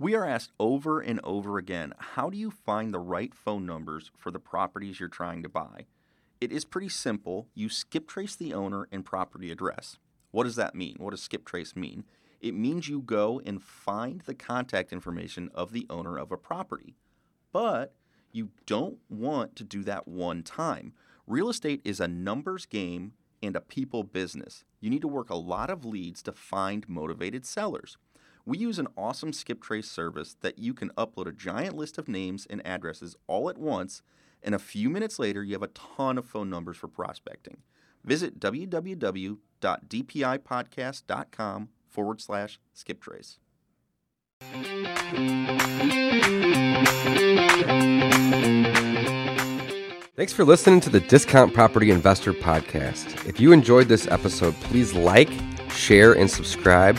We are asked over and over again how do you find the right phone numbers for the properties you're trying to buy? It is pretty simple. You skip trace the owner and property address. What does that mean? What does skip trace mean? It means you go and find the contact information of the owner of a property. But you don't want to do that one time. Real estate is a numbers game and a people business. You need to work a lot of leads to find motivated sellers. We use an awesome skip trace service that you can upload a giant list of names and addresses all at once, and a few minutes later, you have a ton of phone numbers for prospecting. Visit www.dpipodcast.com forward slash skip trace. Thanks for listening to the Discount Property Investor Podcast. If you enjoyed this episode, please like, share, and subscribe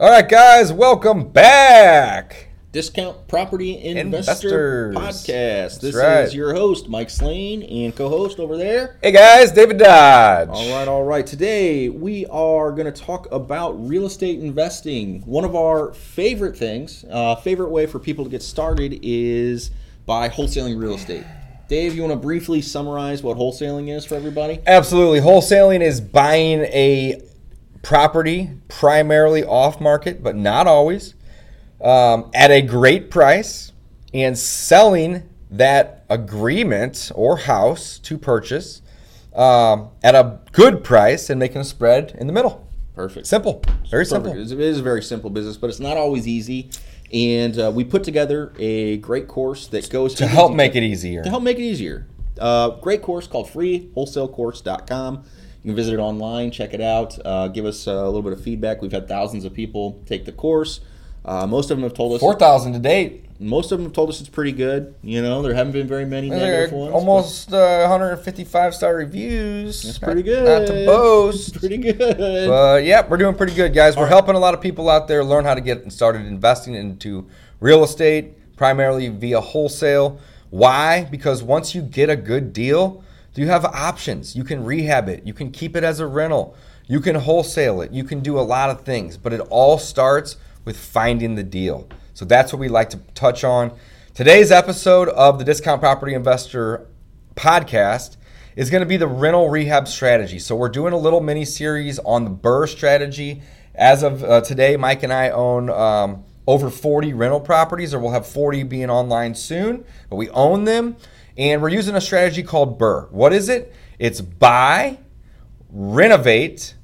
All right, guys, welcome back. Discount Property Investor Investors. Podcast. This right. is your host, Mike Slane, and co host over there. Hey, guys, David Dodge. All right, all right. Today we are going to talk about real estate investing. One of our favorite things, uh, favorite way for people to get started is by wholesaling real estate. Dave, you want to briefly summarize what wholesaling is for everybody? Absolutely. Wholesaling is buying a property primarily off market, but not always, um, at a great price and selling that agreement or house to purchase um, at a good price and making a spread in the middle. Perfect. Simple. Very simple. It is a very simple business, but it's not always easy. And uh, we put together a great course that goes To help make it easier. to help make it easier. Uh, great course called freewholesalecourse.com. You can visit it online, check it out, uh, give us a little bit of feedback. We've had thousands of people take the course. Uh, most of them have told us 4,000 to date. most of them have told us it's pretty good. You know, there haven't been very many negative ones. almost uh, 155 star reviews. It's pretty good. Not to boast. Pretty good. But yeah, we're doing pretty good, guys. We're helping a lot of people out there learn how to get started investing into real estate, primarily via wholesale. Why? Because once you get a good deal, you have options. You can rehab it, you can keep it as a rental, you can wholesale it, you can do a lot of things. But it all starts with finding the deal. So that's what we like to touch on. Today's episode of the Discount Property Investor podcast is going to be the rental rehab strategy. So we're doing a little mini series on the BRRRR strategy. As of uh, today, Mike and I own um, over 40 rental properties, or we'll have 40 being online soon. But we own them, and we're using a strategy called BRRRR. What is it? It's buy, renovate,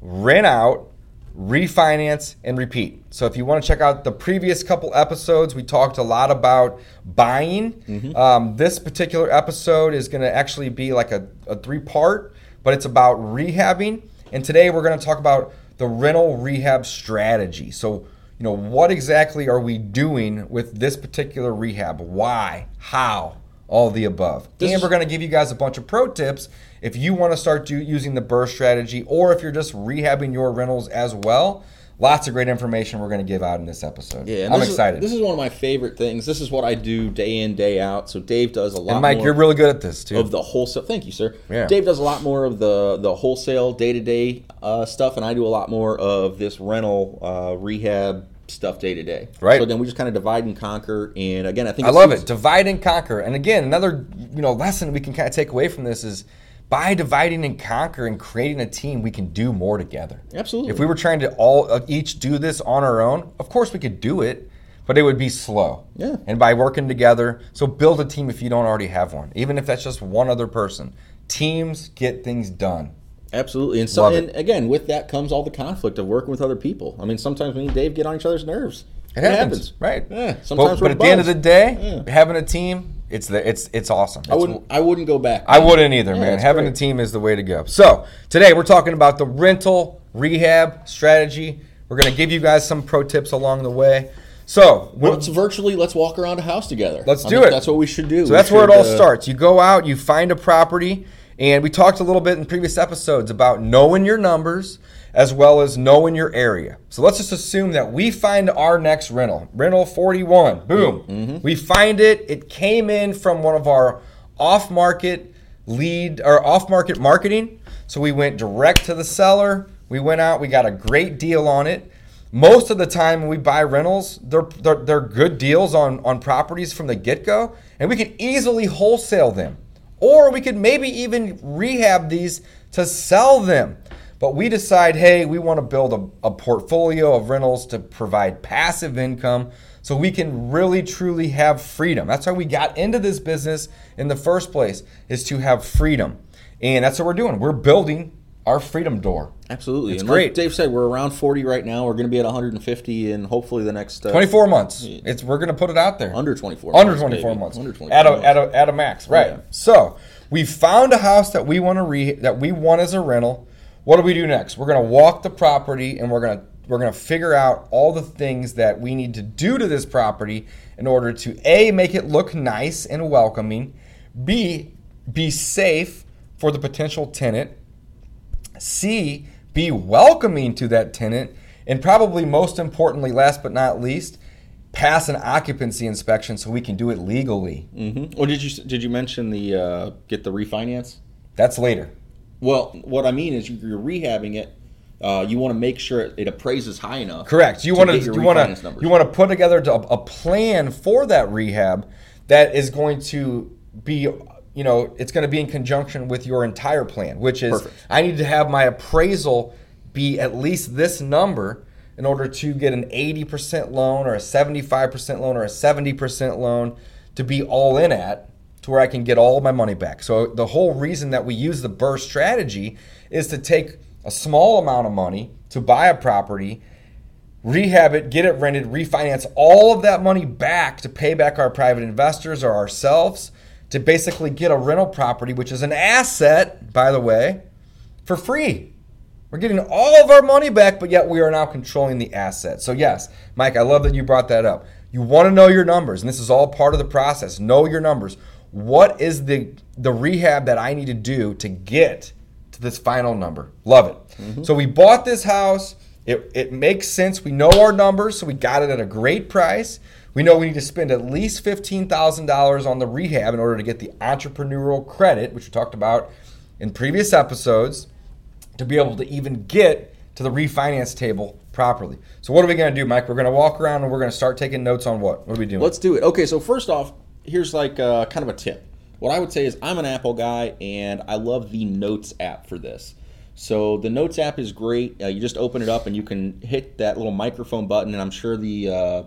rent out, refinance, and repeat. So if you want to check out the previous couple episodes, we talked a lot about buying. Um, this particular episode is going to actually be like a, a three part, but it's about rehabbing. And today we're going to talk about the rental rehab strategy. So, you know, what exactly are we doing with this particular rehab? Why? How? All the above. This and we're going to give you guys a bunch of pro tips if you want to start do, using the BRRRR strategy or if you're just rehabbing your rentals as well. Lots of great information we're going to give out in this episode. Yeah, I'm this is- excited. this is one of my favorite things. This is what I do day in, day out. So Dave does a lot and Mike, more you're really good at this too. of the wholesale. Thank you, sir. Yeah. Dave does a lot more of the the wholesale day to day stuff, and I do a lot more of this rental uh, rehab stuff day to day. Right. So then we just kind of divide and conquer. And again, I think I love used- it. Divide and conquer. And again, another you know lesson we can kind of take away from this is by dividing and conquer and creating a team, we can do more together. Absolutely. If we were trying to all uh, each do this on our own, of course we could do it, but it would be slow. Yeah. And by working together, so build a team if you don't already have one, even if that's just one other person. Teams get things done. Absolutely, and so Love and it. again with that comes all the conflict of working with other people. I mean, sometimes me and Dave get on each other's nerves. It happens, right? Yeah. Sometimes but we're at the end of the day, Yeah. having a team, it's the it's it's awesome. I wouldn't. I wouldn't go back. I wouldn't either, man. Having great. a team is the way to go. So today we're talking about the rental rehab strategy. We're going to give you guys some pro tips along the way. So it's virtually let's walk around a house together. Let's I do it. That's what we should do. So We that's where it all uh, starts. You go out, you find a property, and we talked a little bit in previous episodes about knowing your numbers as well as knowing your area. So let's just assume that we find our next rental, rental 41. Boom. Mm-hmm. We find it. It came in from one of our off-market lead or off-market marketing. So we went direct to the seller. We went out, we got a great deal on it most of the time when we buy rentals, they're, they're, they're good deals on, on properties from the get go, and we can easily wholesale them. Or we could maybe even rehab these to sell them. But we decide, hey, we want to build a, a portfolio of rentals to provide passive income so we can really truly have freedom. That's why we got into this business in the first place, is to have freedom. And that's what we're doing. We're building our freedom door. Absolutely. It's and great. Like Dave said, we're around 40 right now. We're going to be at 150 in hopefully the next uh, 24 months. It's we're gonna put it out there. under 24 Under months, 24 maybe. months. Under 24 at a, months. at a at a max, right? yeah. So we found a house that we want to re that we want as a rental. What do we do next? We're gonna walk the property and we're gonna we're gonna figure out all the things that we need to do to this property in order to a make it look nice and welcoming, b be safe for the potential tenant, C, be welcoming to that tenant, and probably most importantly, last but not least, pass an occupancy inspection so we can do it legally. Mhm. Or did you did you mention the uh, get the refinance? That's later. Well, what I mean is you're rehabbing it. Uh, you want to make sure it, it appraises high enough. Correct. You want to you want to you want to put together a, a plan for that rehab that is going to be you know it's going to be in conjunction with your entire plan, which is Perfect. I need to have my appraisal be at least this number in order to get an 80% loan or a 75% loan or a 70% loan to be all in at to where I can get all my money back. So the whole reason that we use the BRRRR strategy is to take a small amount of money to buy a property, rehab it, get it rented, refinance all of that money back to pay back our private investors or ourselves to basically get a rental property, which is an asset, by the way, for free. We're getting all of our money back, but yet we are now controlling the asset. So, yes, Mike, I love that you brought that up. You want to know your numbers, and this is all part of the process. Know your numbers. What is the the rehab that I need to do to get to this final number? Love it. Mm-hmm. So we bought this house. It, it makes sense. We know our numbers, so we got it at a great price. We know we need to spend at least $15,000 on the rehab in order to get the entrepreneurial credit, which we talked about in previous episodes to be able to even get to the refinance table properly. So what are we going to do, Mike? We're going to walk around and we're going to start taking notes on what? What are we doing? Let's do it. Okay, so first off, here's like uh, kind of a tip. What I would say is I'm an Apple guy and I love the Notes app for this. So the Notes app is great. Uh, you just open it up and you can hit that little microphone button, and I'm sure the uh,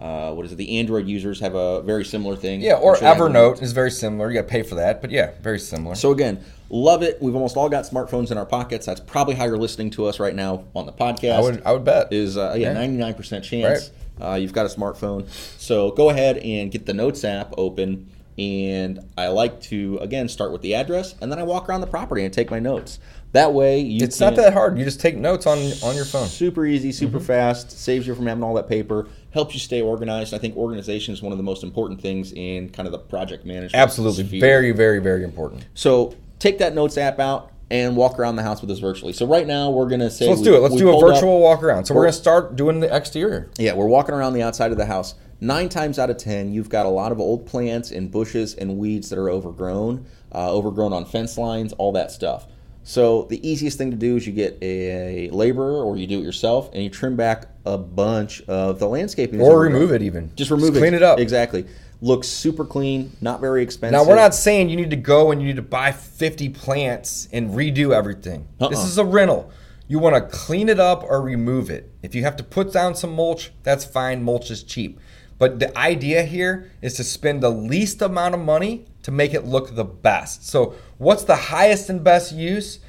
uh, what is it? The Android users have a very similar thing. yeah, or sure they have a Evernote is very similar. You got to pay for that, but yeah, very similar. So again, love it. We've almost all got smartphones in our pockets. That's probably how you're listening to us right now on the podcast. I would I would bet. is uh, yeah ninety nine percent chance uh, you've got a smartphone. So go ahead and get the Notes app open, and I like to again start with the address, and then I walk around the property and take my notes. That way, you It's not that hard. You just take notes on on your phone. Super easy, Mm-hmm. super fast, saves you from having all that paper, helps you stay organized. I think organization is one of the most important things in kind of the project management. Absolutely. Very very very important. So take that notes app out and walk around the house with us virtually. So right now we're gonna say So let's we- do it. Let's do a pulled up- virtual walk around. So we're We're- going to start doing the exterior. Yeah, we're walking around the outside of the house. Nine times out of ten, you've got a lot of old plants and bushes and weeds that are overgrown, uh, overgrown on fence lines, all that stuff. So the easiest thing to do is you get a laborer or you do it yourself and you trim back a bunch of the landscaping. Or remove it even. Just remove it. Clean it up. Exactly. Looks super clean, not very expensive. Now we're not saying you need to go and you need to buy 50 plants and redo everything. Uh-uh. This Uh-uh. is a rental. You want to clean it up or remove it. If you have to put down some mulch, that's fine. Mulch is cheap. But the idea here is to spend the least amount of money to make it look the best. So, what's the highest and best use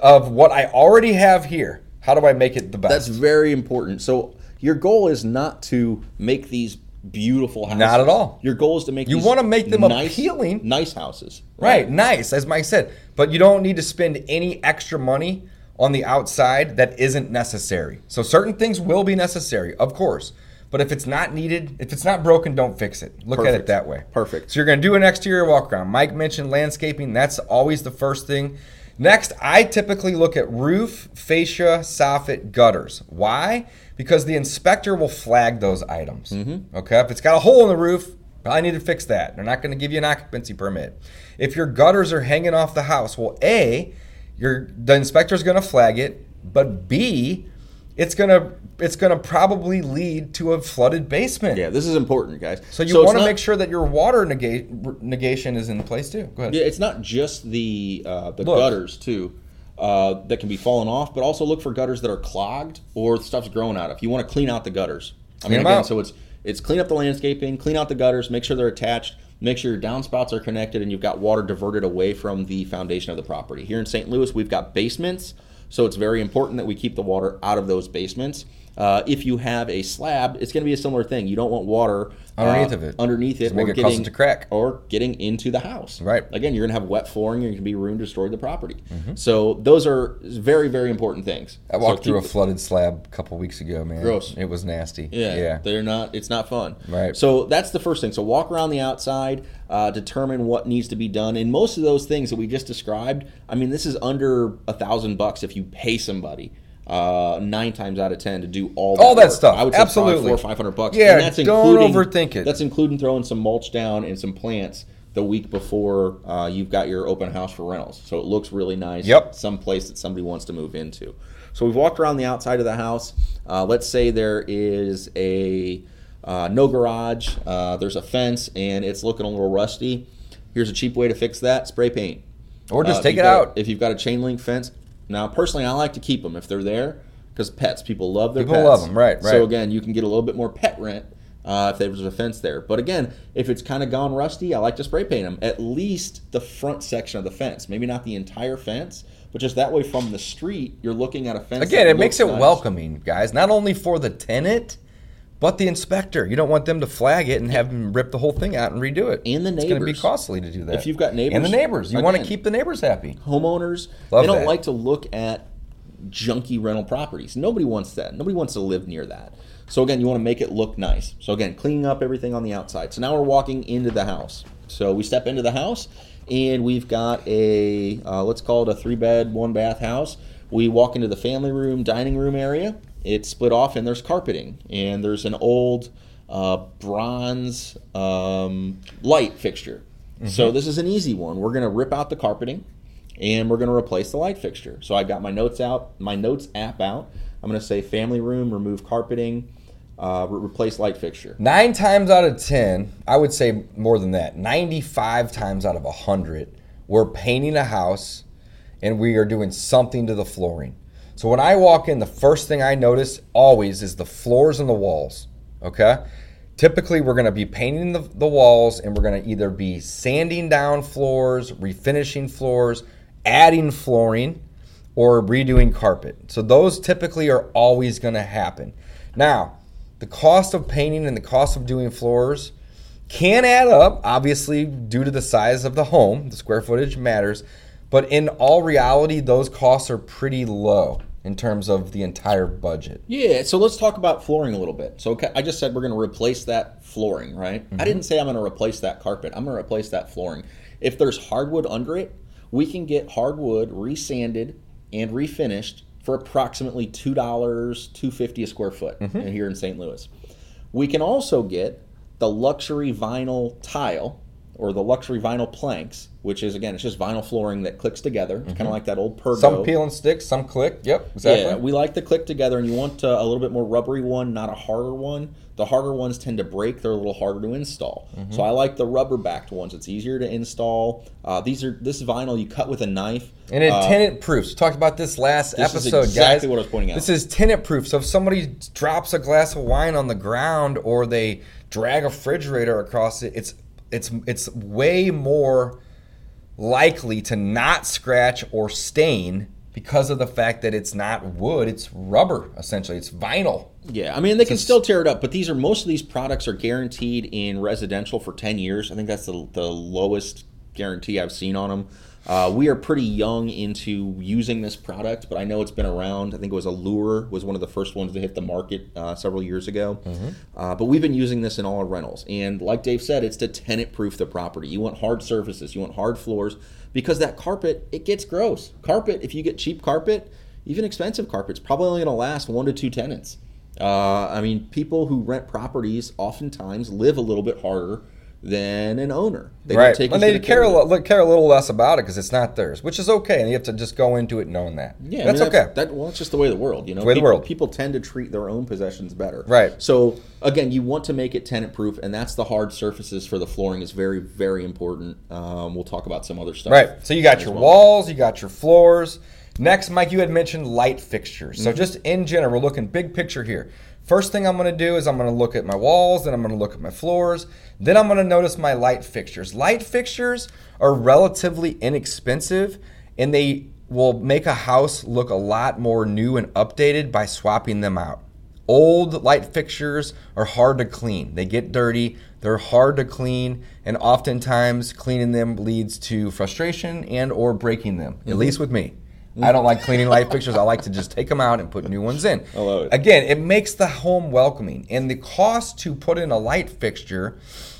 of what I already have here? How do I make it the best? That's very important. So your goal is not to make these beautiful houses. Not at all. Your goal is to make You these wanna make them nice, appealing. nice houses. Right, nice, as Mike said. But you don't need to spend any extra money on the outside that isn't necessary. So certain things will be necessary, of course. But if it's not needed, if it's not broken, don't fix it. Look at it that way. Perfect. So you're going to do an exterior walk around. Mike mentioned landscaping. That's always the first thing. Next, I typically look at roof, fascia, soffit, gutters. Why? Because the inspector will flag those items. Mm-hmm. Okay, if it's got a hole in the roof, probably need to fix that. They're not going to give you an occupancy permit. If your gutters are hanging off the house, well, a, your the inspector's going to flag it, but b, it's gonna it's gonna probably lead to a flooded basement. Yeah, this is important, guys. So you it's want to make sure that your water nega- negation is in place too. Go ahead. Yeah, it's not just the uh, the Look. gutters too uh, that can be falling off, but also look for gutters that are clogged or stuff's growing out of. You want to clean out the gutters. I mean, again, out. so it's it's clean up the landscaping, clean out the gutters, make sure they're attached, make sure your downspouts are connected, and you've got water diverted away from the foundation of the property. Here in St. Louis, we've got basements, so it's very important that we keep the water out of those basements. Uh, if you have a slab, it's going to be a similar thing. You don't want water uh, Underneath of it. Underneath it, or it getting to crack. or getting into the house. Right. Again, you're going to have wet flooring. You're going to be ruined, destroy the property. Mm-hmm. So those are very, very important things. I walked So through a flooded slab a couple weeks ago, man. Gross. It was nasty. Yeah, Yeah. they're not. It's not fun. Right. So that's the first thing. So walk around the outside, uh, determine what needs to be done, and most of those things that we just described. I mean, this is under a thousand bucks if you pay somebody. Uh, nine times out of ten to do all that All that work. stuff. I would say Absolutely. four or five hundred bucks. Yeah, and that's don't including, overthink it. That's including throwing some mulch down and some plants the week before uh, you've got your open house for rentals, so it looks really nice. Yep. Some place that somebody wants to move into. So we've walked around the outside of the house. Uh, let's say there is a uh, no garage. Uh, there's a fence and it's looking a little rusty. Here's a cheap way to fix that: spray paint. Or just Uh, take it out. If you've got a chain link fence. Now, personally, I like to keep them if they're there because pets. People love their People pets. love 'em, right, Right. So again, you can get a little bit more pet rent uh, if there's a fence there. But again, if it's kind of gone rusty, I like to spray paint them. At least the front section of the fence. Maybe not the entire fence, but just that way from the street, you're looking at a fence. Again, it makes it nice. welcoming, guys. Not only for the tenant, but the inspector. You don't want them to flag it and have them rip the whole thing out and redo it. And the neighbors. It's going to be costly to do that. If you've got neighbors. and the neighbors, you want to keep the neighbors happy. homeowners Love they don't that. like to look at junky rental properties nobody wants that nobody wants to live near that so again you want to make it look nice so again cleaning up everything on the outside so now we're walking into the house so we step into the house and we've got a uh, let's call it a three bed one bath house we walk into the family room dining room area it's split off and there's carpeting and there's an old uh, bronze um, light fixture so this is an easy one we're going to rip out the carpeting and we're going to replace the light fixture. So I got my notes out, my notes app out. I'm going to say family room, remove carpeting, uh, re- replace light fixture. Nine times out of 10, I would say more than that, 95 times out of 100, we're painting a house and we are doing something to the flooring. So when I walk in, the first thing I notice always is the floors and the walls. Okay? Typically, we're going to be painting the, the walls and we're going to either be sanding down floors, refinishing floors, adding flooring, or redoing carpet. So those typically are always going to happen. Now, the cost of painting and the cost of doing floors can add up, obviously, due to the size of the home. The square footage matters. But in all reality, those costs are pretty low in terms of the entire budget. Yeah, so let's talk about flooring a little bit. So okay, I just said we're going to replace that flooring, right? I mm-hmm. didn't say I'm going to replace that carpet. I'm going to replace that flooring. If there's hardwood under it, we can get hardwood resanded and refinished for approximately two dollars, two fifty a square foot mm-hmm. here in St. Louis. We can also get the luxury vinyl tile or the luxury vinyl planks, which is again it's just vinyl flooring that clicks together. It's kind of like that old Pergo. Some peel and stick, some click. Yep, exactly. Yeah, we like to click together, and you want uh, a little bit more rubbery one, not a harder one. The harder ones tend to break; they're a little harder to install. Mm-hmm. So I like the rubber-backed ones. It's easier to install. Uh, these are this vinyl you cut with a knife. And it Uh, tenant proofs. We talked about this last This is episode, exactly guys. what I was pointing out. This is tenant proof. So if somebody drops a glass of wine on the ground or they drag a refrigerator across it, it's it's it's way more likely to not scratch or stain because of the fact that it's not wood, it's rubber essentially. It's vinyl. Yeah, I mean they can still tear it up, but these are most of these products are guaranteed in residential for ten years. I think that's the, the lowest guarantee I've seen on them. Uh, we are pretty young into using this product, but I know it's been around. I think it was Allure was one of the first ones to hit the market uh, several years ago. Uh, but we've been using this in all our rentals, and like Dave said, it's to tenant-proof the property. You want hard surfaces, you want hard floors, because that carpet it gets gross. Carpet, if you get cheap carpet, even expensive carpet's probably only going to last one to two tenants. Uh, I mean, people who rent properties oftentimes live a little bit harder than an owner. They right. take and they care a, of it. li- care a little less about it because it's not theirs, which is okay. And you have to just go into it knowing that. Yeah, I that's mean, okay. That, well, it's just the way of the world, you know. the way of the people, world. People tend to treat their own possessions better. Right. So again, you want to make it tenant proof, and that's the hard surfaces for the flooring is very, very important. Um, we'll talk about some other stuff. Right. So you got your well. walls, you got your floors. Next, Mike, you had mentioned light fixtures. Mm-hmm. So just in general, we're looking big picture here. First thing I'm going to do is I'm going to look at my walls, then I'm going to look at my floors, then I'm going to notice my light fixtures. Light fixtures are relatively inexpensive and they will make a house look a lot more new and updated by swapping them out. Old light fixtures are hard to clean. They get dirty, they're hard to clean, and oftentimes cleaning them leads to frustration and or breaking them. At mm-hmm. least with me. I don't like cleaning light fixtures. I like to just take them out and put new ones in. I love it. Again, it makes the home welcoming. And the cost to put in a light fixture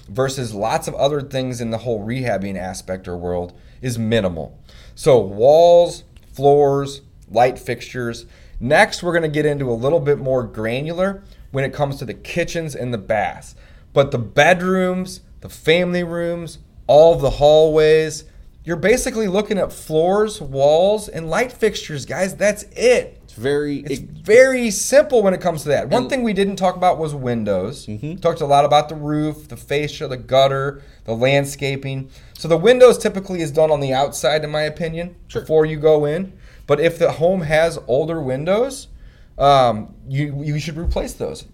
versus lots of other things in the whole rehabbing aspect or world is minimal. So, walls, floors, light fixtures. Next, we're going to get into a little bit more granular when it comes to the kitchens and the baths. But the bedrooms, the family rooms, all of the hallways, you're basically looking at floors, walls, and light fixtures, guys. That's it. It's very. It's it- very simple when it comes to that. One thing we didn't talk about was windows. Mm-hmm. Talked a lot about the roof, the fascia, the gutter, the landscaping. So the windows typically is done on the outside, in my opinion, before you go in. But if the home has older windows, um, you you should replace those.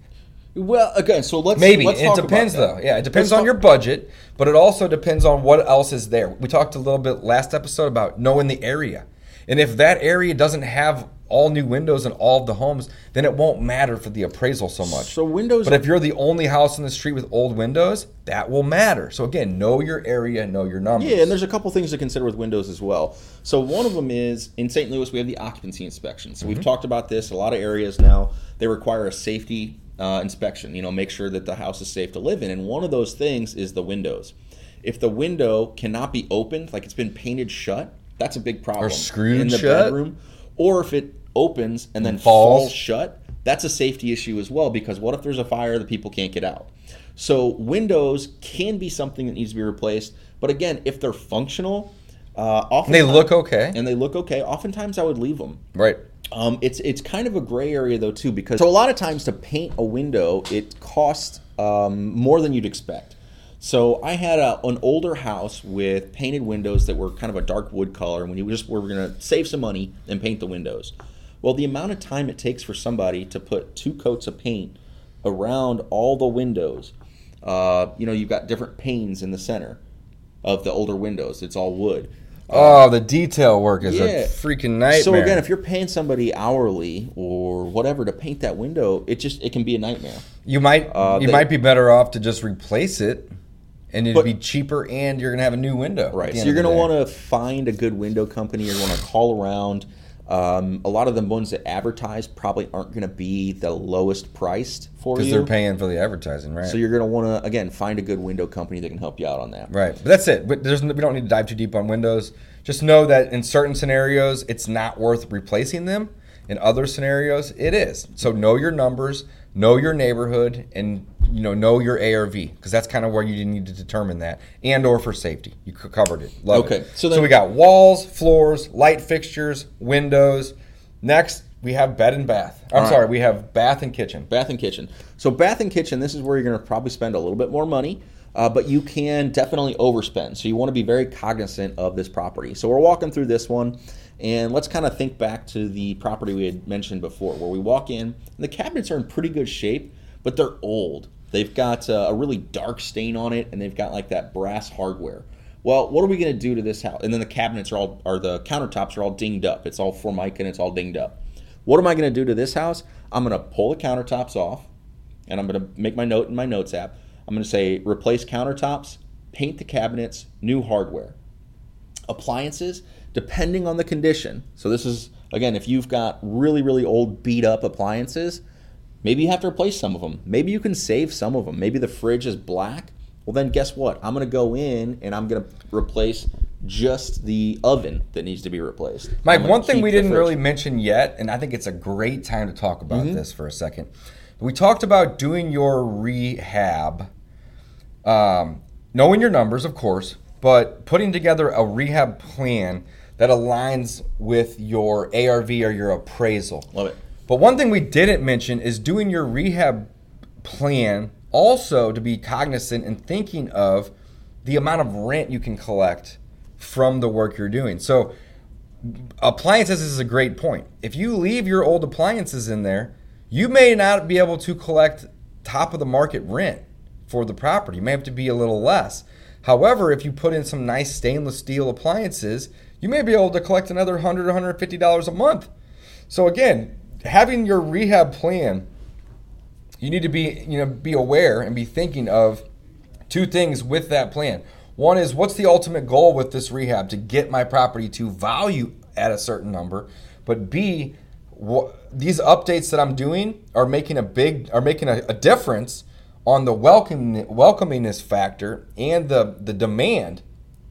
Well, again, so let's Maybe let's it depends though. Yeah, it depends Let's on talk- your budget, but it also depends on what else is there. We talked a little bit last episode about knowing the area, and if that area doesn't have all new windows in all of the homes, then it won't matter for the appraisal so much. So windows. But if you're the only house in the street with old windows, that will matter. So again, know your area, know your numbers. Yeah, and there's a couple things to consider with windows as well. So one of them is in St. Louis we have the occupancy inspection. So we've mm-hmm. talked about this. A lot of areas now they require a safety uh, inspection. You know, make sure that the house is safe to live in. And one of those things is the windows. If the window cannot be opened, like it's been painted shut, that's a big problem. Or screwed in the shut? bedroom, or if it opens and then falls. falls shut, that's a safety issue as well because what if there's a fire the people can't get out? So windows can be something that needs to be replaced, but again, if they're functional, uh, often they look okay. and they look okay. Oftentimes, I would leave them. right. Um, it's it's kind of a gray area though too because so a lot of times to paint a window it costs um, more than you'd expect. So I had a, an older house with painted windows that were kind of a dark wood color, and when you just were going to save some money and paint the windows. Well, the amount of time it takes for somebody to put two coats of paint around all the windows, uh, you know, you've got different panes in the center of the older windows. It's all wood. Oh, the detail work is Yeah. a freaking nightmare. So again, if you're paying somebody hourly or whatever to paint that window, it just it can be a nightmare. You might Uh, you they- might be better off to just replace it, and it'd But- be cheaper, and you're gonna have a new window. at Right. the So end you're of the going to day. want to find a good window company. You're going to call around. Um, a lot of the ones that advertise probably aren't going to be the lowest priced for you because they're paying for the advertising, right? So you're going to want to again find a good window company that can help you out on that. right. But that's it. But there's we don't need to dive too deep on windows. Just know that in certain scenarios, it's not worth replacing them. In other scenarios, it is. So know your numbers, know your neighborhood, and you know know your ARV because that's kind of where you need to determine that, and or for safety. You covered it. Love Okay, it. so So, then- we got walls, floors, light fixtures, windows. Next, we have bed and bath. I'm right. sorry, we have bath and kitchen. Bath and kitchen. So bath and kitchen, this is where you're going to probably spend a little bit more money, uh, but you can definitely overspend. So you want to be very cognizant of this property. So we're walking through this one, and let's kind of think back to the property we had mentioned before, where we walk in, and the cabinets are in pretty good shape, but they're old. They've got uh, a really dark stain on it, and they've got like that brass hardware. Well, what are we going to do to this house? And then the cabinets are all, or the countertops are all dinged up. It's all formica and it's all dinged up. What am I going to do to this house? I'm going to pull the countertops off, and I'm going to make my note in my notes app. I'm going to say replace countertops, paint the cabinets, new hardware. appliances, depending on the condition. So this is again, if you've got really really old beat up appliances, maybe you have to replace some of them. Maybe you can save some of them. Maybe the fridge is black. Well, then guess what? I'm going to go in and I'm going to replace just the oven that needs to be replaced. Mike, one thing we didn't fridge. really mention yet, and I think it's a great time to talk about Mm-hmm. this for a second. We talked about doing your rehab, um, knowing your numbers, of course, but putting together a rehab plan that aligns with your ARV or your appraisal. Love it. But one thing we didn't mention is doing your rehab plan also to be cognizant and thinking of the amount of rent you can collect from the work you're doing. So, appliances is a great point. If you leave your old appliances in there, you may not be able to collect top of the market rent for the property. You may have to be a little less. However, if you put in some nice stainless steel appliances, you may be able to collect another $100 $150 a month. So again, having your rehab plan, you need to be, you know, be aware and be thinking of two things with that plan. One is what's the ultimate goal with this rehab to get my property to value at a certain number, but B, wh- these updates that I'm doing are making a big are making a, a difference on the welcoming welcomingness factor and the the demand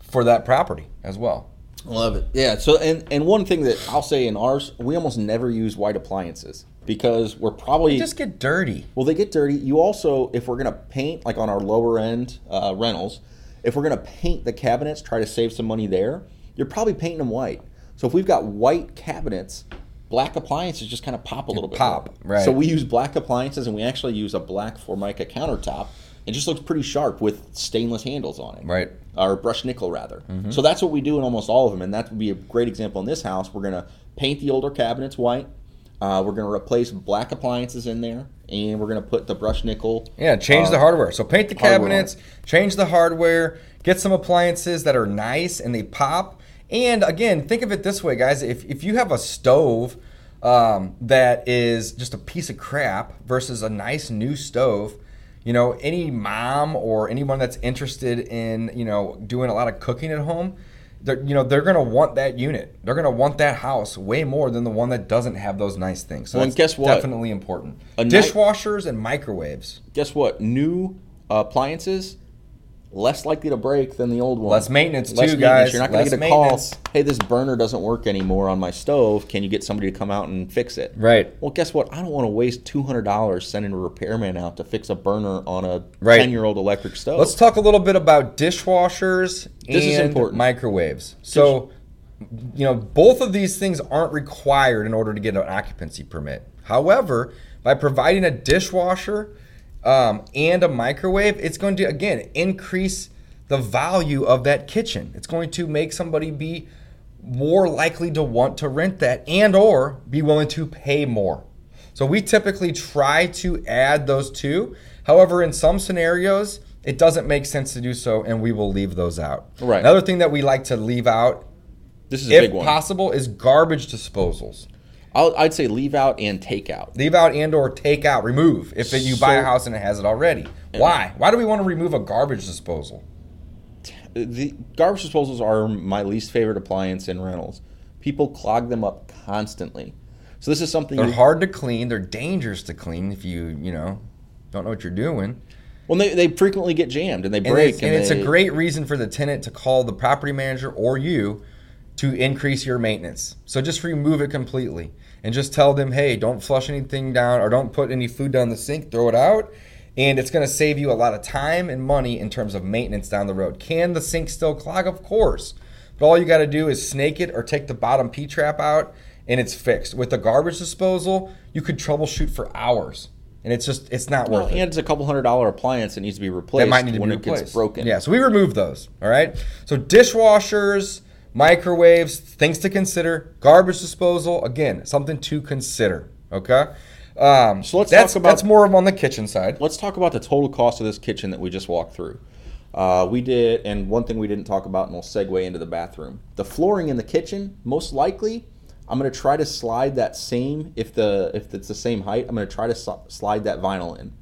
for that property as well. Love it. Yeah. So, and and one thing that I'll say in ours, we almost never use white appliances because we're probably Just get dirty. well, they get dirty. You also, if we're gonna paint like on our lower end uh, rentals, if we're gonna paint the cabinets, try to save some money there. You're probably painting them white. So if we've got white cabinets, black appliances just kind of pop a little bit. pop, more. right. So we use black appliances, and we actually use a black Formica countertop. It just looks pretty sharp with stainless handles on it Right. or brushed nickel rather. So that's what we do in almost all of them, and that would be a great example in this house. We're gonna paint the older cabinets white. Uh, we're gonna replace black appliances in there, and we're gonna put the brushed nickel. Yeah, change the uh, hardware. So paint the cabinets, change the hardware, get some appliances that are nice and they pop. And again, think of it this way, guys. If, if you have a stove um, that is just a piece of crap versus a nice new stove, you know, any mom or anyone that's interested in, you know, doing a lot of cooking at home, they're, you know, they're going to want that unit. They're going to want that house way more than the one that doesn't have those nice things. So Well, that's guess what? definitely important. A ni- Dishwashers and microwaves. Guess what? New appliances less likely to break than the old ones. Less maintenance Less too, maintenance. guys. You're not going to get a call. Hey, this burner doesn't work anymore on my stove. Can you get somebody to come out and fix it? Right. Well, guess what? I don't want to waste two hundred dollars sending a repairman out to fix a burner on a Right. ten-year-old electric stove. Let's talk a little bit about dishwashers This is and important. microwaves. So, you know, both of these things aren't required in order to get an occupancy permit. However, by providing a dishwasher um, and a microwave, it's going to again increase the value of that kitchen. It's going to make somebody be more likely to want to rent that and or be willing to pay more. So we typically try to add those two. However, in some scenarios, it doesn't make sense to do so, and we will leave those out. Right. Another thing that we like to leave out, this is a if big one. possible, is garbage disposals. I'll, I'd say leave out and take out. Leave out and or take out, remove if you buy a house and it has it already. Why? Why do we want to remove a garbage disposal? The garbage disposals are my least favorite appliance in rentals. People clog them up constantly. So this is something They're you, hard to clean. They're dangerous to clean if you, you know, don't know what you're doing. well, they, they frequently get jammed and they And, break. it's, and it's they- a great reason for the tenant to call the property manager or you to increase your maintenance. So just remove it completely and just tell them, hey, don't flush anything down or don't put any food down the sink, throw it out. And it's going to save you a lot of time and money in terms of maintenance down the road. Can the sink still clog? Of course. But all you got to do is snake it or take the bottom P trap out and it's fixed. With the garbage disposal, you could troubleshoot for hours. And it's just, it's not Well, worth it. and it's a couple hundred dollar appliance that needs to be replaced That might need to when be it replaced. gets broken. Yeah, so we remove those. All right. So dishwashers, microwaves, things to consider. Garbage disposal, again, something to consider. Okay. Um, So let's that's, talk about- that's more of on the kitchen side. Let's talk about the total cost of this kitchen that we just walked through. Uh, we did, and one thing we didn't talk about, and we'll segue into the bathroom. The flooring in the kitchen, most likely, I'm going to try to slide that same. If the if it's the same height, I'm going to try to s- slide that vinyl in.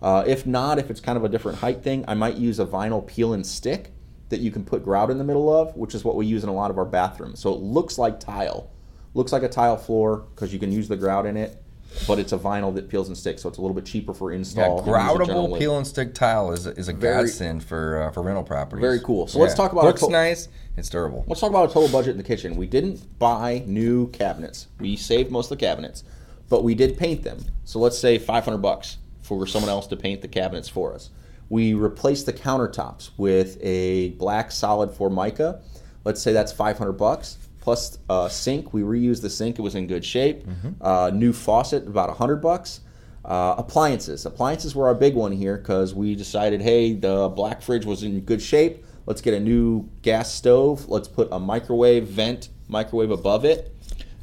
Uh, if not, if it's kind of a different height thing, I might use a vinyl peel and stick that you can put grout in the middle of, which is what we use in a lot of our bathrooms. So it looks like tile, looks like a tile floor because you can use the grout in it, but it's a vinyl that peels and sticks, so it's a little bit cheaper for install. it groutable peel and stick tile is a, is a Very- godsend for uh, for rental properties. Very cool. So let's talk about looks to- nice. It's durable. Let's talk about a total budget in the kitchen. We didn't buy new cabinets. We saved most of the cabinets, but we did paint them. So let's say 500 bucks for someone else to paint the cabinets for us. We replaced the countertops with a black solid Formica. Let's say that's 500 bucks plus a sink. We reused the sink; it was in good shape. Uh, new faucet, about 100 bucks. Uh, appliances. Appliances were our big one here because we decided, hey, the black fridge was in good shape. Let's get a new gas stove. Let's put a microwave vent microwave above it,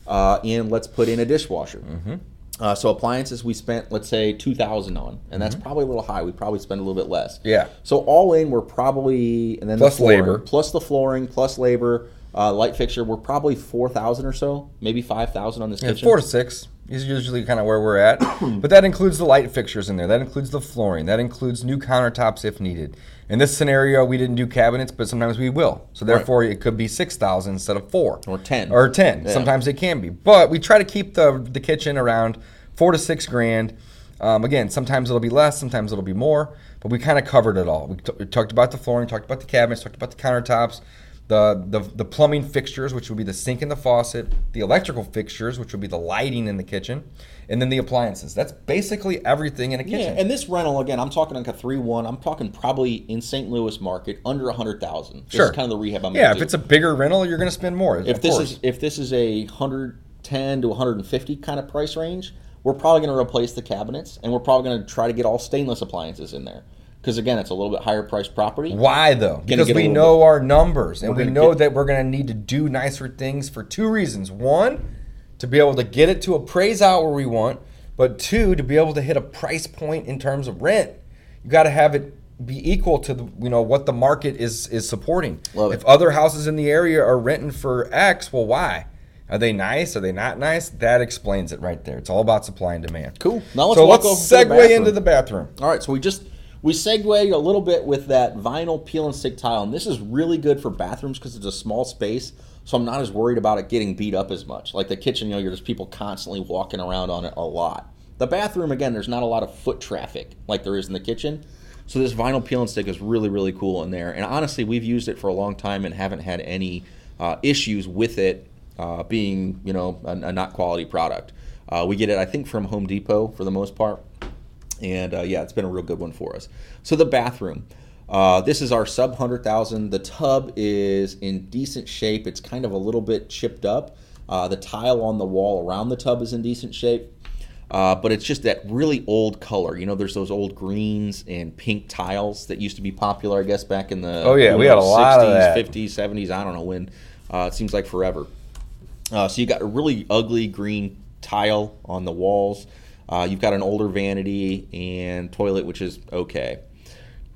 uh, and let's put in a dishwasher. Uh, so appliances we spent, let's say, two thousand on, and that's probably a little high. We probably spend a little bit less. Yeah. So all in, we're probably and then Plus the flooring, labor. plus the flooring, plus labor, uh, light fixture. We're probably four thousand or so, maybe five thousand on this Yeah, kitchen. four to six is usually kind of where we're at. but that includes the light fixtures in there. That includes the flooring. That includes new countertops if needed. In this scenario, we didn't do cabinets, but sometimes we will. So therefore, it could be six thousand instead of four Or 10. or ten. Yeah. Sometimes it can be, but we try to keep the the kitchen around four to six grand. Um, again, sometimes it'll be less, sometimes it'll be more, but we kind of covered it all. We, t- we talked about the flooring, talked about the cabinets, talked about the countertops, the, the the plumbing fixtures, which would be the sink and the faucet, the electrical fixtures, which would be the lighting in the kitchen, and then the appliances. That's basically everything in a Yeah, kitchen. and this rental again, I'm talking like a three one. I'm talking probably in St. Louis market under a hundred thousand. Sure. is kind of the rehab I'm yeah, if do. it's a bigger rental, you're going to spend more. if this course. is if this is a hundred ten to 150 kind of price range, we're probably going to replace the cabinets, and we're probably going to try to get all stainless appliances in there because again, it's a little bit higher priced property. Why though? Because we know our numbers and We're we know get- that we're going to need to do nicer things for two reasons. One, to be able to get it to appraise out where we want, but two, to be able to hit a price point in terms of rent. You got to have it be equal to the, you know what the market is is supporting. Love it. if other houses in the area are renting for X, well why? Are they nice? Are they not nice? That explains it right there. It's all about supply and demand. Cool. Now let's so walk let's over to the into the bathroom. All right, so we just we segued a little bit with that vinyl peel and stick tile, and this is really good for bathrooms because it's a small space, so I'm not as worried about it getting beat up as much. Like the kitchen, you know, there's people constantly walking around on it a lot. The bathroom, again, there's not a lot of foot traffic like there is in the kitchen, so this vinyl peel and stick is really really cool in there. And honestly, we've used it for a long time and haven't had any uh, issues with it uh, being, you know, a, a not quality product. Uh, we get it, I think, from Home Depot for the most part. And uh, yeah, it's been a real good one for us. So the bathroom. Uh, this is our sub 100,000. The tub is in decent shape. It's kind of a little bit chipped up. Uh, the tile on the wall around the tub is in decent shape. Uh, but it's just that really old color. You know, there's those old greens and pink tiles that used to be popular, I guess, back in the Oh, yeah, we had a lot of 60s, that. 50s, 70s. I don't know when. Uh, it seems like forever. Uh, so you got a really ugly green tile on the walls. Uh, you've got an older vanity and toilet, which is okay.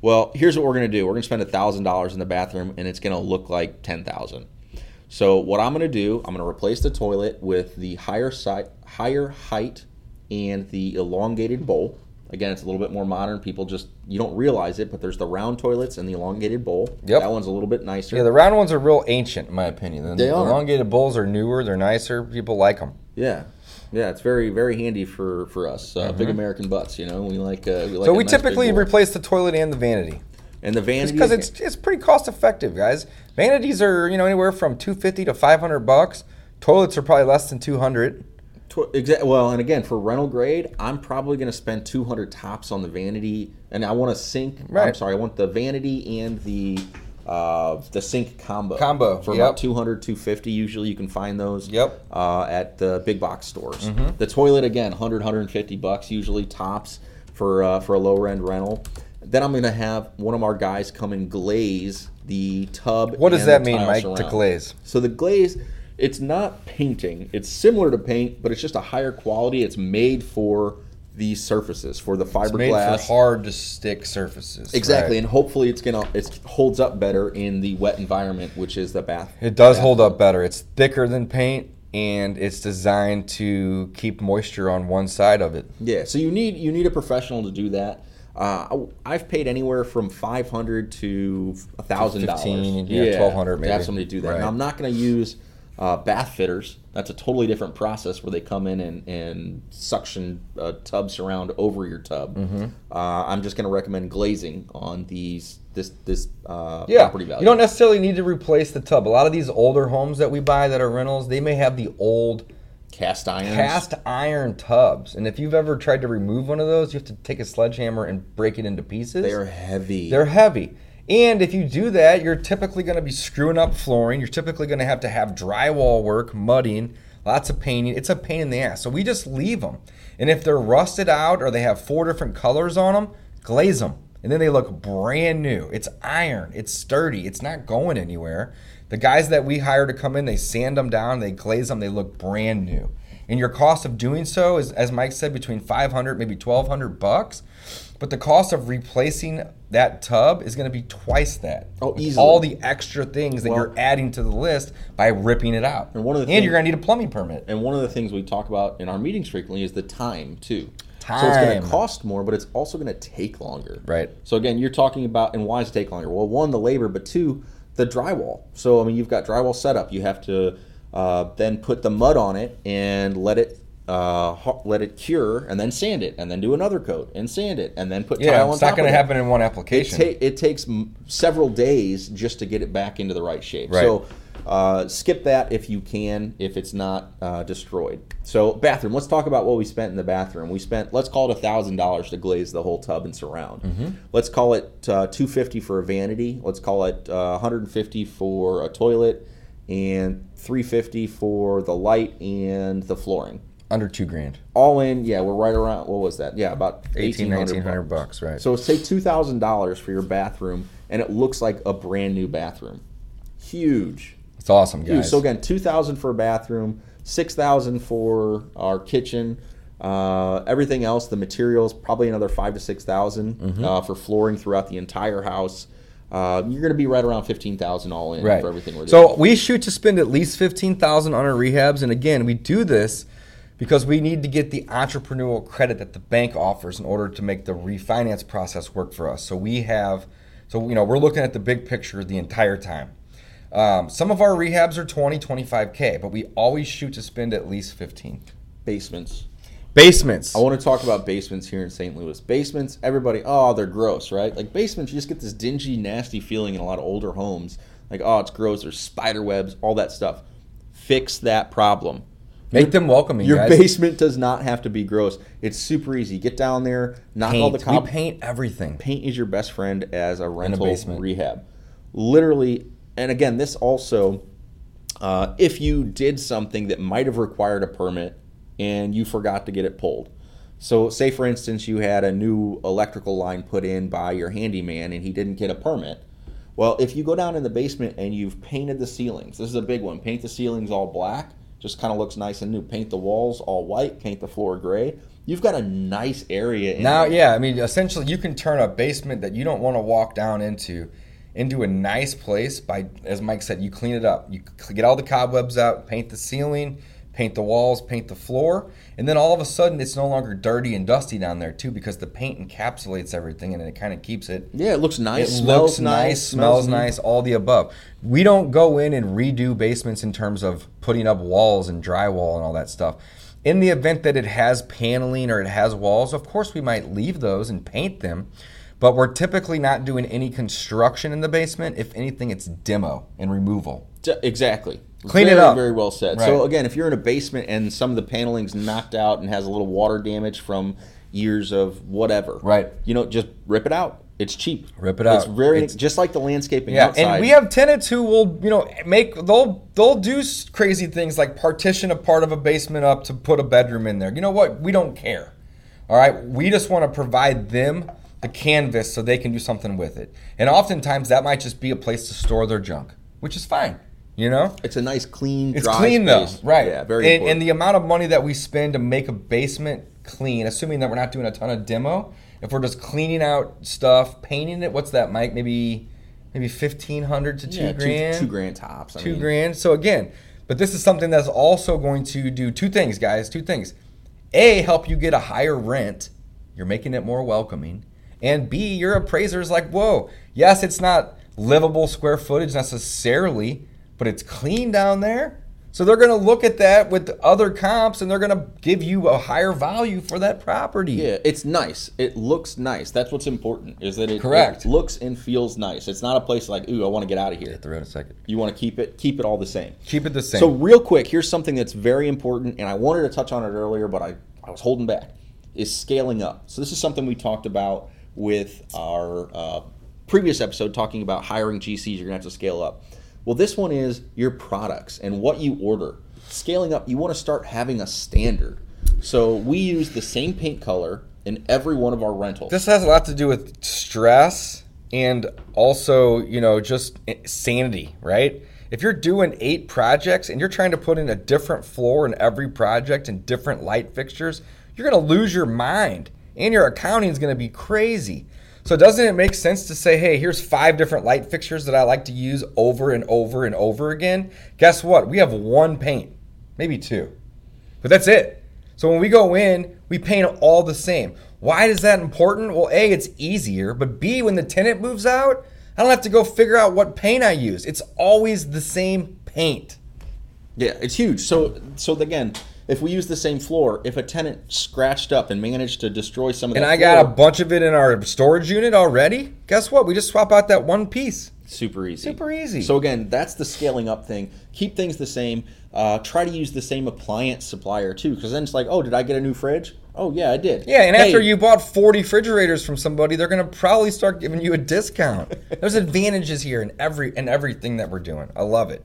Well, here's what we're gonna do. We're gonna spend thousand dollars in the bathroom, and it's gonna look like ten thousand. So what I'm gonna do, I'm gonna replace the toilet with the higher side, higher height, and the elongated bowl. Again, it's a little bit more modern. People just you don't realize it, but there's the round toilets and the elongated bowl. Yep. That one's a little bit nicer. Yeah, the round ones are real ancient, in my opinion. The They are. elongated bowls are newer. They're nicer. People like them. Yeah, yeah, it's very very handy for for us uh, big American butts. You know, we like uh, we like. Mm-hmm. so we nice typically replace the toilet and the vanity. and the vanity because it's it's pretty cost effective, guys. Vanities are you know anywhere from two fifty to five hundred bucks. Toilets are probably less than two hundred. Tw- exa- well, and again for rental grade, I'm probably going to spend 200 tops on the vanity, and I want a sink. I'm sorry, I want the vanity and the uh, the sink combo. Combo, for yep. about 200, 250. Usually, you can find those. Yep. Uh, at the big box stores. Mm-hmm. The toilet again, 100, 150 bucks usually tops for uh, for a lower end rental. Then I'm going to have one of our guys come and glaze the tub. What does that mean, Mike? To glaze? So the glaze, it's not painting. It's similar to paint, but it's just a higher quality. It's made for these surfaces, for the It's made for fiberglass. hard to stick surfaces. Exactly, right. and hopefully it's gonna it holds up better in the wet environment, which is the bath. It does bath- hold up better. It's thicker than paint, and it's designed to keep moisture on one side of it. Yeah, so you need you need a professional to do that. Uh, I've paid anywhere from five hundred to thousand dollars. 15, yeah, 1200 To have somebody do that. Right. Now, I'm not going to use uh, bath fitters. That's a totally different process where they come in and, and suction a tub surround over your tub. Mm-hmm. Uh, I'm just going to recommend glazing on these this this uh, Yeah, property value. you don't necessarily need to replace the tub. A lot of these older homes that we buy that are rentals, they may have the old cast irons. cast iron tubs, and if you've ever tried to remove one of those, you have to take a sledgehammer and break it into pieces. They are heavy. They're heavy. And if you do that, you're typically going to be screwing up flooring. You're typically going to have to have drywall work, mudding, lots of painting. It's a pain in the ass. So we just leave them. And if they're rusted out or they have four different colors on them, glaze them. And then they look brand new. It's iron, it's sturdy, it's not going anywhere. The guys that we hire to come in, they sand them down, they glaze them, they look brand new. And your cost of doing so is, as Mike said, between 500 maybe 1200 bucks. But the cost of replacing that tub is going to be twice that. Oh, easily. All the extra things that Well- you're adding to the list by ripping it out. And one of the and thing- you're going to need a plumbing permit. And one of the things we talk about in our meetings frequently is the time too. Time. So it's going to cost more, but it's also going to take longer. Right. So again, you're talking about and why does it take longer? Well, one, the labor, but two, the drywall. So I mean, you've got drywall set up. You have to uh, then put the mud on it and let it uh, let it cure, and then sand it, and then do another coat and sand it, and then put Yeah, tile on top. it's not going to happen in one It, application. ta- it takes m- several days just to get it back into the right shape. Right. So uh, skip that if you can, if it's not uh, destroyed. So bathroom. Let's talk about what we spent in the bathroom. We spent let's call it thousand dollars to glaze the whole tub and surround. Mm-hmm. Let's call it uh, two fifty for a vanity. Let's call it uh, one hundred and fifty for a toilet, and three fifty for the light and the flooring. Under two grand. All in, yeah, we're right around. What was that? Yeah, about 18, 1800 1900 bucks, right. so say two thousand dollars for your bathroom, and it looks like a brand new bathroom. Huge, It's awesome, huge. guys. So again, two thousand for a bathroom, six thousand for our kitchen. Uh, everything else, the materials, probably another five to six Mm-hmm. uh, for flooring throughout the entire house. Uh, you're going to be right around fifteen thousand all in right. for everything we're doing. So we shoot to spend at least fifteen thousand on our rehabs, and again, we do this because we need to get the entrepreneurial credit that the bank offers in order to make the refinance process work for us. So we have, so you know, we're looking at the big picture the entire time. Um, some of our rehabs are 20, 25k, but we always shoot to spend at least 15. basements. Basements. I want to talk about basements here in St. Louis. Basements, everybody, oh, they're gross, right? Like basements, you just get this dingy, nasty feeling in a lot of older homes. Like, oh, it's gross. There's spider webs, all that stuff. Fix that problem. Make them welcoming, Your guys. basement does not have to be gross. It's super easy. Get down there, knock all the paint. we paint everything. Paint is your best friend as a rental basement. rehab. Literally, and again, this also, uh, if you did something that might have required a permit and you forgot to get it pulled. So, say for instance, you had a new electrical line put in by your handyman and he didn't get a permit. Well, if you go down in the basement and you've painted the ceilings, this is a big one. Paint the ceilings all black, just kind of looks nice and new. Paint the walls all white, paint the floor gray. You've got a nice area. In Now, there. yeah, I mean, essentially, you can turn a basement that you don't want to walk down into into a nice place by, as Mike said, you clean it up. You get all the cobwebs out, paint the ceiling, paint the walls, paint the floor, and then all of a sudden, it's no longer dirty and dusty down there too because the paint encapsulates everything and it kind of keeps it. Yeah, it looks nice. It nice. looks smells nice, smells neat. nice, all the above. We don't go in and redo basements in terms of putting up walls and drywall and all that stuff. In the event that it has paneling or it has walls, of course we might leave those and paint them, but we're typically not doing any construction in the basement. If anything, it's demo and removal. Exactly. Clean it up. Very well said. Right. So again, if you're in a basement and some of the paneling's knocked out and has a little water damage from years of whatever, Right. You know, just rip it out. It's cheap. Rip it out. It's very It's- just like the landscaping Yeah, outside. and we have tenants who will, you know, make they'll they'll do crazy things like partition a part of a basement up to put a bedroom in there. You know what? We don't care. All right, we just want to provide them the canvas so they can do something with it. And oftentimes that might just be a place to store their junk, which is fine. You know, it's a nice clean. it's dry clean though, right? Yeah, very and, and the amount of money that we spend to make a basement clean, assuming that we're not doing a ton of demo, if we're just cleaning out stuff, painting it, what's that, Mike? Maybe maybe fifteen hundred to two yeah, grand, two, two grand tops. I two mean, grand. So again, but this is something that's also going to do two things, guys. Two things: a help you get a higher rent. You're making it more welcoming. And B, your appraiser is like, whoa, yes, it's not livable square footage necessarily, but it's clean down there. So they're going to look at that with other comps and they're going to give you a higher value for that property. Yeah, it's nice. It looks nice. That's what's important. Is that it, Correct. it looks and feels nice. It's not a place like, ooh, I want to get out of here. Hit the road a second. You want to keep it keep it all the same. Keep it the same. So real quick, here's something that's very important, and I wanted to touch on it earlier, but I, I was holding back. Is scaling up. So this is something we talked about with our uh, previous episode, talking about hiring GCs. You're gonna have to scale up. Well, this one is your products and what you order. Scaling up, you want to start having a standard. So we use the same paint color in every one of our rentals. This has a lot to do with stress and also, you know, just sanity, right? If you're doing eight projects and you're trying to put in a different floor in every project and different light fixtures, you're going to lose your mind and your accounting is going to be crazy. So, doesn't it make sense to say, hey, here's five different light fixtures that I like to use over and over and over again? Guess what? We have one paint, maybe two, but that's it. So, when we go in, we paint all the same. Why is that important? Well, A, it's easier, but B, when the tenant moves out, I don't have to go figure out what paint I use. It's always the same paint. Yeah, it's huge. So so again, if we use the same floor, if a tenant scratched up and managed to destroy some of the And that I got a bunch of it in our storage unit already. Guess what? We just swap out that one piece. super easy. Super easy. So again, that's the scaling up thing. Keep things the same. Uh, try to use the same appliance supplier too, because then it's like, oh, did I get a new fridge? Oh yeah, I did. Yeah, and Hey, after you bought 40 refrigerators from somebody, they're going to probably start giving you a discount. There's advantages here in every in everything that we're doing. I love it.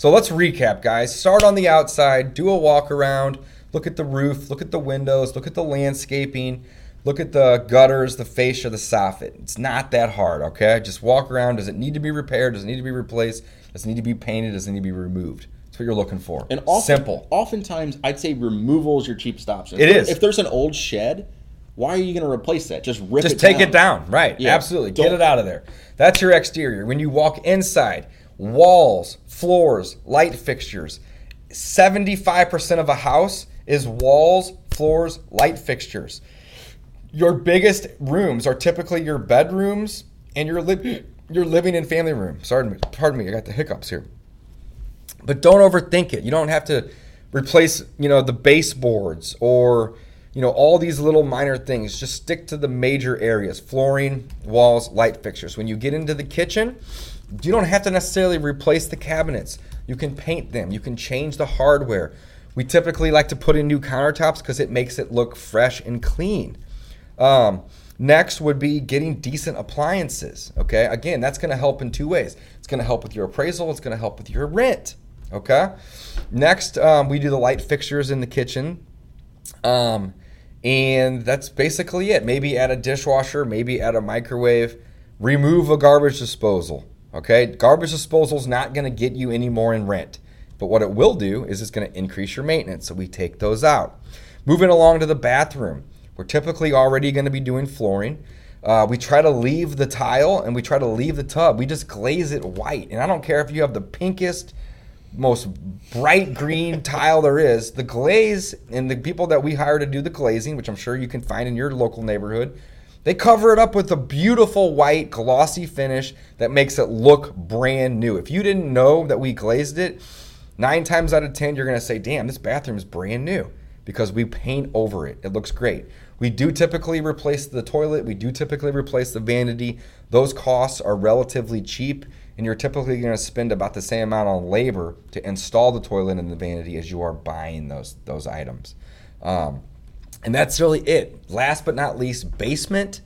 So let's recap, guys. Start on the outside, do a walk around, look at the roof, look at the windows, look at the landscaping, look at the gutters, the fascia, the soffit. It's not that hard, okay? Just walk around. Does it need to be repaired? Does it need to be replaced? Does it need to be painted? Does it need to be removed? That's what you're looking for. And often, Simple. Oftentimes, I'd say removal is your cheapest option. It If- is. If there's an old shed, why are you going to replace that? Just rip Just it take down. it down. Right. Yeah. Absolutely. Get Don't- it out of there. That's your exterior. When you walk inside, walls, floors, light fixtures. 75% of a house is walls, floors, light fixtures. Your biggest rooms are typically your bedrooms and your li- your living and family room. Sorry, pardon me, I got the hiccups here. But don't overthink it. You don't have to replace, you know, the baseboards or, you know, all these little minor things. Just stick to the major areas: flooring, walls, light fixtures. When you get into the kitchen, you don't have to necessarily replace the cabinets. You can paint them. You can change the hardware. We typically like to put in new countertops because it makes it look fresh and clean. Um, next would be getting decent appliances. Okay, again, that's going to help in two ways. It's going to help with your appraisal. It's going to help with your rent. Okay. Next, um, we do the light fixtures in the kitchen, um, and that's basically it. Maybe add a dishwasher. Maybe add a microwave. Remove a garbage disposal. Okay, garbage disposal is not going to get you any more in rent. But what it will do is it's going to increase your maintenance. So we take those out. Moving along to the bathroom. We're typically already going to be doing flooring. Uh, we try to leave the tile and we try to leave the tub. We just glaze it white. And I don't care if you have the pinkest, most bright green tile there is. The glaze and the people that we hire to do the glazing, which I'm sure you can find in your local neighborhood, they cover it up with a beautiful white glossy finish that makes it look brand new. If you didn't know that we glazed it, nine times out of ten, you're going to say, damn, this bathroom is brand new because we paint over it. It looks great. We do typically replace the toilet, we do typically replace the vanity. Those costs are relatively cheap, and you're typically to spend about the same amount on labor to install the toilet and the vanity as you are buying those, those items. Um, and that's really it. Last but not least, basement.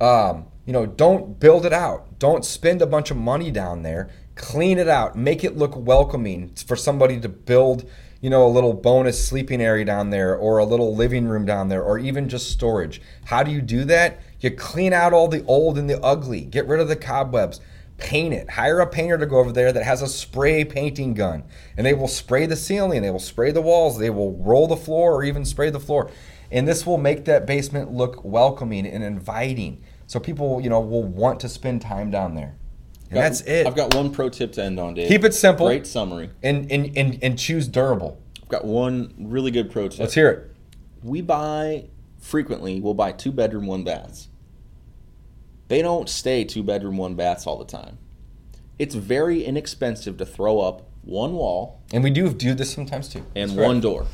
Um, you know, don't build it out. Don't spend a bunch of money down there. Clean it out. Make it look welcoming for somebody to build, you know, a little bonus sleeping area down there or a little living room down there or even just storage. How do you do that? You clean out all the old and the ugly. Get rid of the cobwebs. Paint it. Hire a painter to go over there that has a spray painting gun. And they will spray the ceiling, they will spray the walls, they will roll the floor or even spray the floor. And this will make that basement look welcoming and inviting. So people, you know, will want to spend time down there. And Got- that's it. I've got one pro tip to end on, Dave. Keep it simple. Great summary. and, and, and, and choose durable. I've got one really good pro tip. Let's hear it. we buy frequently we'll buy two bedroom one baths they don't stay two bedroom, one baths all the time. It's very inexpensive to throw up one wall And we do do this sometimes too. and That's right. one door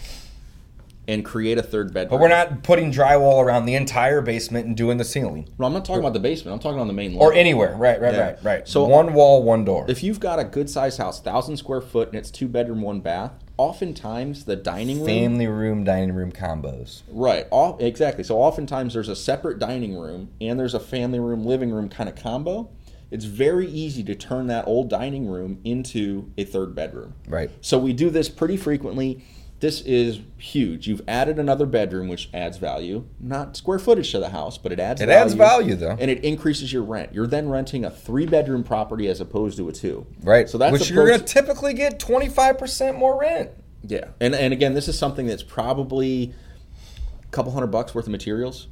and create a third bedroom. But we're not putting drywall around the entire basement and doing the ceiling. No, I'm not talking about the basement. I'm talking on the main lawn. Or anywhere. Right, right, Yeah. right, right. So- one wall, one door. if you've got a good sized house, thousand square foot, and it's two bedroom, one bath, oftentimes the dining room Family room, dining room combos. Right. All, exactly. So oftentimes there's a separate dining room and there's a family room, living room kind of combo. It's very easy to turn that old dining room into a third bedroom. Right. So we do this pretty frequently. This is huge. You've added another bedroom, which adds value, not square footage to the house, but it adds It value. adds value, though. And it increases your rent. You're then renting a three bedroom property as opposed to a two. Right. So that's Which you're going to typically get 25% more rent. yeah, and and again, this is something that's probably a couple hundred bucks worth of materials.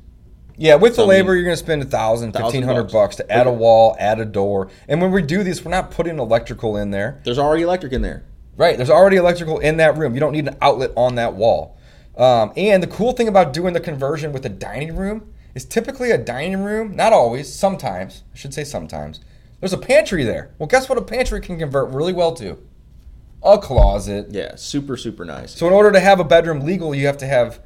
Yeah, with So, the I mean, labor, you're going to spend a thousand, fifteen hundred bucks. bucks to add a wall, add a door. And when we do this, we're not putting electrical in there. There's already electric in there. Right. There's already electrical in that room. You don't need an outlet on that wall. Um, and the cool thing about doing the conversion with a dining room is typically a dining room, not always, sometimes, I should say sometimes, there's a pantry there. Well, guess what a pantry can convert really well to? A closet. Yeah, super super nice. So, in order to have a bedroom legal, you have to have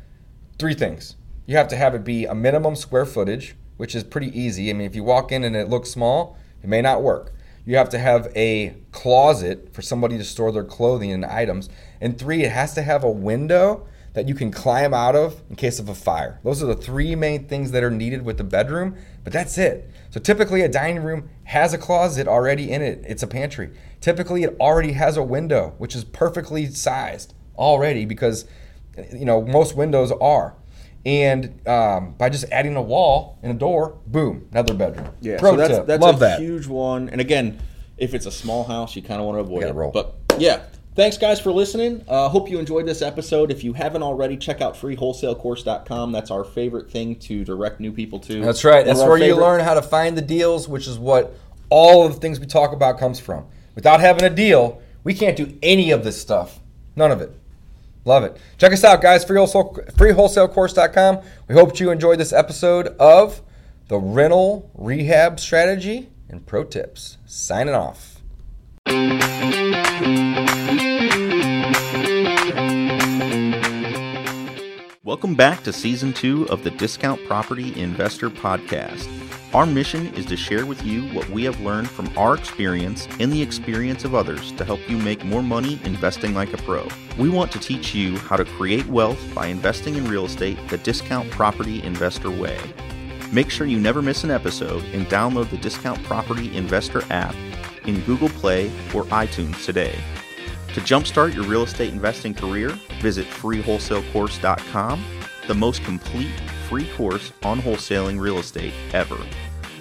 three things. You have to have it be a minimum square footage, which is pretty easy. I mean, if you walk in and it looks small, it may not work. You have to have a closet for somebody to store their clothing and items. And three, it has to have a window that you can climb out of in case of a fire. Those are the three main things that are needed with the bedroom, but that's it. So typically a dining room has a closet already in it. It's a pantry. Typically it already has a window, which is perfectly sized already because you know most windows are. And um, by just adding a wall and a door, boom, another bedroom. Yeah, Pro so that's tip. that's Love a that. huge one. And again, if it's a small house, you kind of want to avoid Gotta it. roll. But yeah, thanks guys for listening. Uh, hope you enjoyed this episode. If you haven't already, check out freewholesalecourse.com. That's our favorite thing to direct new people to. That's right. One That's of our where you learn how to find the deals, which is what all of the things we talk about comes from. Without having a deal, we can't do any of this stuff. None of it. Love it. Check us out, guys. Free wholesale, freewholesalecourse.com. We hope you enjoyed this episode of the rental rehab strategy and pro tips. Signing off. Welcome back to season two of the Discount Property Investor Podcast. Our mission is to share with you what we have learned from our experience and the experience of others to help you make more money investing like a pro. We want to teach you how to create wealth by investing in real estate the Discount Property Investor way. Make sure you never miss an episode and download the Discount Property Investor app in Google Play or iTunes today. To jumpstart your real estate investing career, visit freewholesalecourse.com, the most complete free course on wholesaling real estate ever.